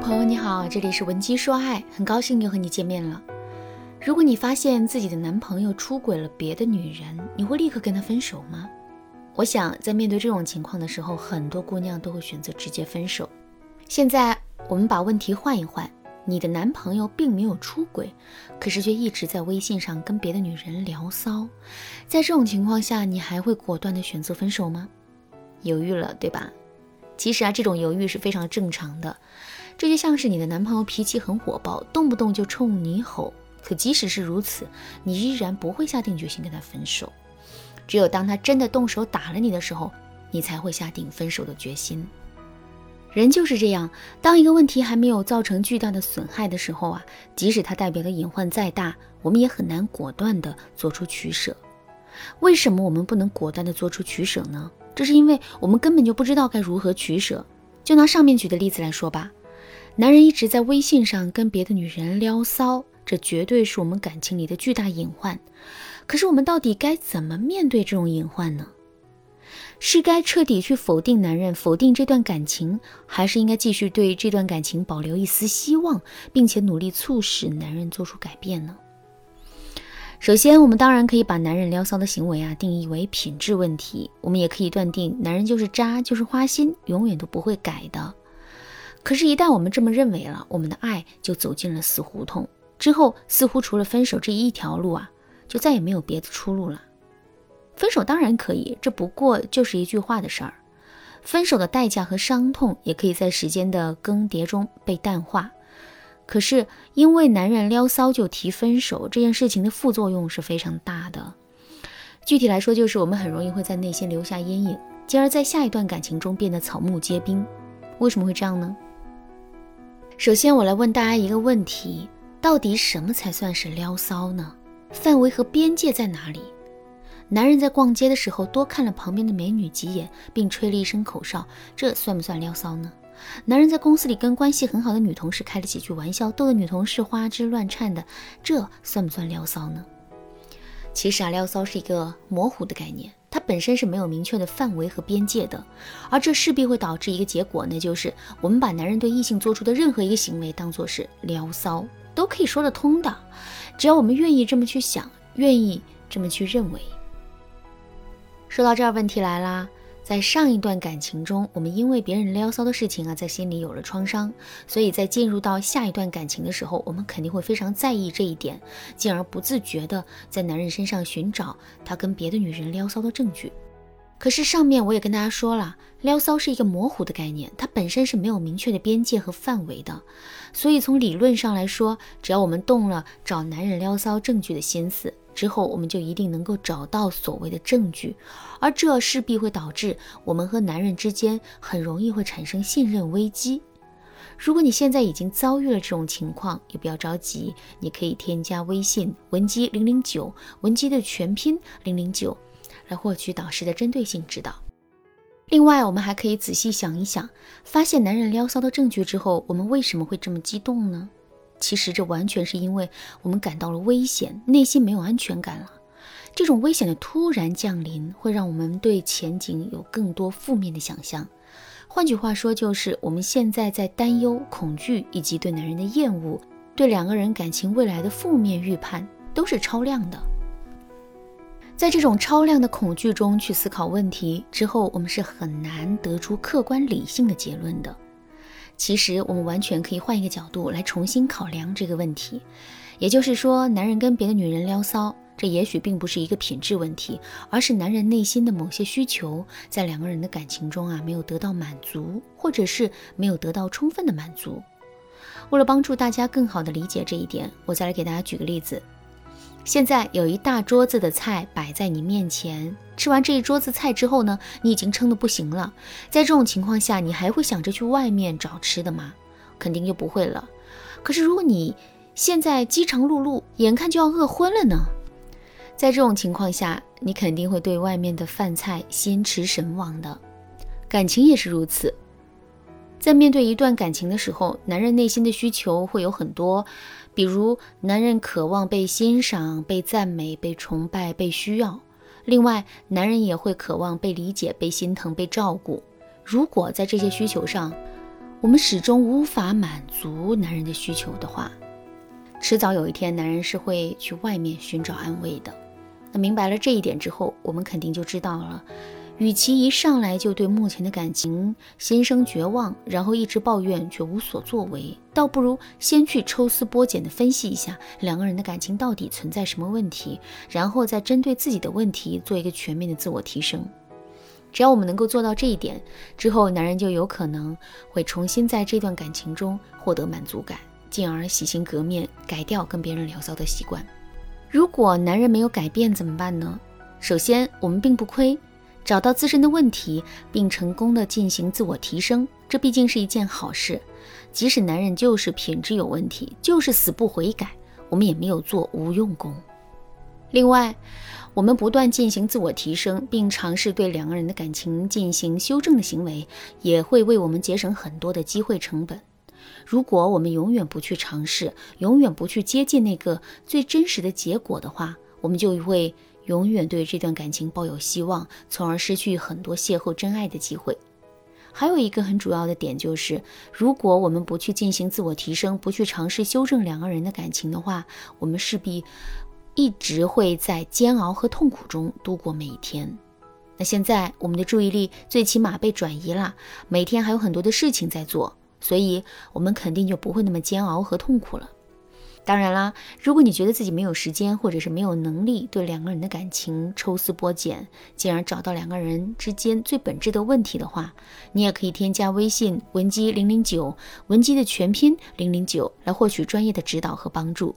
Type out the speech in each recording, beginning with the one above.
朋友你好，这里是文姬说爱，很高兴又和你见面了。如果你发现自己的男朋友出轨了别的女人，你会立刻跟他分手吗？我想在面对这种情况的时候，很多姑娘都会选择直接分手。现在我们把问题换一换，你的男朋友并没有出轨，可是却一直在微信上跟别的女人聊骚，在这种情况下，你还会果断的选择分手吗？犹豫了，对吧？其实啊，这种犹豫是非常正常的。这就像是你的男朋友脾气很火爆，动不动就冲你吼。可即使是如此，你依然不会下定决心跟他分手。只有当他真的动手打了你的时候，你才会下定分手的决心。人就是这样，当一个问题还没有造成巨大的损害的时候啊，即使它代表的隐患再大，我们也很难果断的做出取舍。为什么我们不能果断的做出取舍呢？这是因为我们根本就不知道该如何取舍。就拿上面举的例子来说吧，男人一直在微信上跟别的女人撩骚，这绝对是我们感情里的巨大隐患。可是我们到底该怎么面对这种隐患呢？是该彻底去否定男人，否定这段感情，还是应该继续对这段感情保留一丝希望，并且努力促使男人做出改变呢？首先，我们当然可以把男人撩骚的行为啊定义为品质问题，我们也可以断定男人就是渣，就是花心，永远都不会改的。可是，一旦我们这么认为了，我们的爱就走进了死胡同，之后似乎除了分手这一条路啊，就再也没有别的出路了。分手当然可以，这不过就是一句话的事儿。分手的代价和伤痛也可以在时间的更迭中被淡化。可是，因为男人撩骚就提分手这件事情的副作用是非常大的。具体来说，就是我们很容易会在内心留下阴影，进而，在下一段感情中变得草木皆兵。为什么会这样呢？首先，我来问大家一个问题：到底什么才算是撩骚呢？范围和边界在哪里？男人在逛街的时候多看了旁边的美女几眼，并吹了一声口哨，这算不算撩骚呢？男人在公司里跟关系很好的女同事开了几句玩笑，逗得女同事花枝乱颤的，这算不算撩骚呢？其实啊，撩骚是一个模糊的概念，它本身是没有明确的范围和边界的，而这势必会导致一个结果，那就是我们把男人对异性做出的任何一个行为当做是撩骚，都可以说得通的，只要我们愿意这么去想，愿意这么去认为。说到这儿，问题来了。在上一段感情中，我们因为别人撩骚的事情啊，在心里有了创伤，所以在进入到下一段感情的时候，我们肯定会非常在意这一点，进而不自觉的在男人身上寻找他跟别的女人撩骚的证据。可是上面我也跟大家说了，撩骚是一个模糊的概念，它本身是没有明确的边界和范围的。所以从理论上来说，只要我们动了找男人撩骚证据的心思，之后我们就一定能够找到所谓的证据，而这势必会导致我们和男人之间很容易会产生信任危机。如果你现在已经遭遇了这种情况，也不要着急，你可以添加微信文姬零零九，文姬的全拼零零九。来获取导师的针对性指导。另外，我们还可以仔细想一想，发现男人撩骚的证据之后，我们为什么会这么激动呢？其实这完全是因为我们感到了危险，内心没有安全感了。这种危险的突然降临，会让我们对前景有更多负面的想象。换句话说，就是我们现在在担忧、恐惧，以及对男人的厌恶，对两个人感情未来的负面预判，都是超量的。在这种超量的恐惧中去思考问题之后，我们是很难得出客观理性的结论的。其实，我们完全可以换一个角度来重新考量这个问题。也就是说，男人跟别的女人撩骚，这也许并不是一个品质问题，而是男人内心的某些需求在两个人的感情中啊没有得到满足，或者是没有得到充分的满足。为了帮助大家更好的理解这一点，我再来给大家举个例子。现在有一大桌子的菜摆在你面前，吃完这一桌子菜之后呢，你已经撑得不行了。在这种情况下，你还会想着去外面找吃的吗？肯定就不会了。可是如果你现在饥肠辘辘，眼看就要饿昏了呢？在这种情况下，你肯定会对外面的饭菜心驰神往的。感情也是如此，在面对一段感情的时候，男人内心的需求会有很多。比如，男人渴望被欣赏、被赞美、被崇拜、被需要；另外，男人也会渴望被理解、被心疼、被照顾。如果在这些需求上，我们始终无法满足男人的需求的话，迟早有一天男人是会去外面寻找安慰的。那明白了这一点之后，我们肯定就知道了。与其一上来就对目前的感情心生绝望，然后一直抱怨却无所作为，倒不如先去抽丝剥茧地分析一下两个人的感情到底存在什么问题，然后再针对自己的问题做一个全面的自我提升。只要我们能够做到这一点，之后男人就有可能会重新在这段感情中获得满足感，进而洗心革面，改掉跟别人聊骚的习惯。如果男人没有改变怎么办呢？首先，我们并不亏。找到自身的问题，并成功的进行自我提升，这毕竟是一件好事。即使男人就是品质有问题，就是死不悔改，我们也没有做无用功。另外，我们不断进行自我提升，并尝试对两个人的感情进行修正的行为，也会为我们节省很多的机会成本。如果我们永远不去尝试，永远不去接近那个最真实的结果的话，我们就会。永远对这段感情抱有希望，从而失去很多邂逅真爱的机会。还有一个很主要的点就是，如果我们不去进行自我提升，不去尝试修正两个人的感情的话，我们势必一直会在煎熬和痛苦中度过每一天。那现在我们的注意力最起码被转移了，每天还有很多的事情在做，所以我们肯定就不会那么煎熬和痛苦了。当然啦，如果你觉得自己没有时间，或者是没有能力对两个人的感情抽丝剥茧，进而找到两个人之间最本质的问题的话，你也可以添加微信文姬零零九，文姬的全拼零零九，来获取专业的指导和帮助。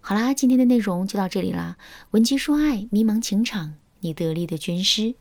好啦，今天的内容就到这里啦，文姬说爱，迷茫情场，你得力的军师。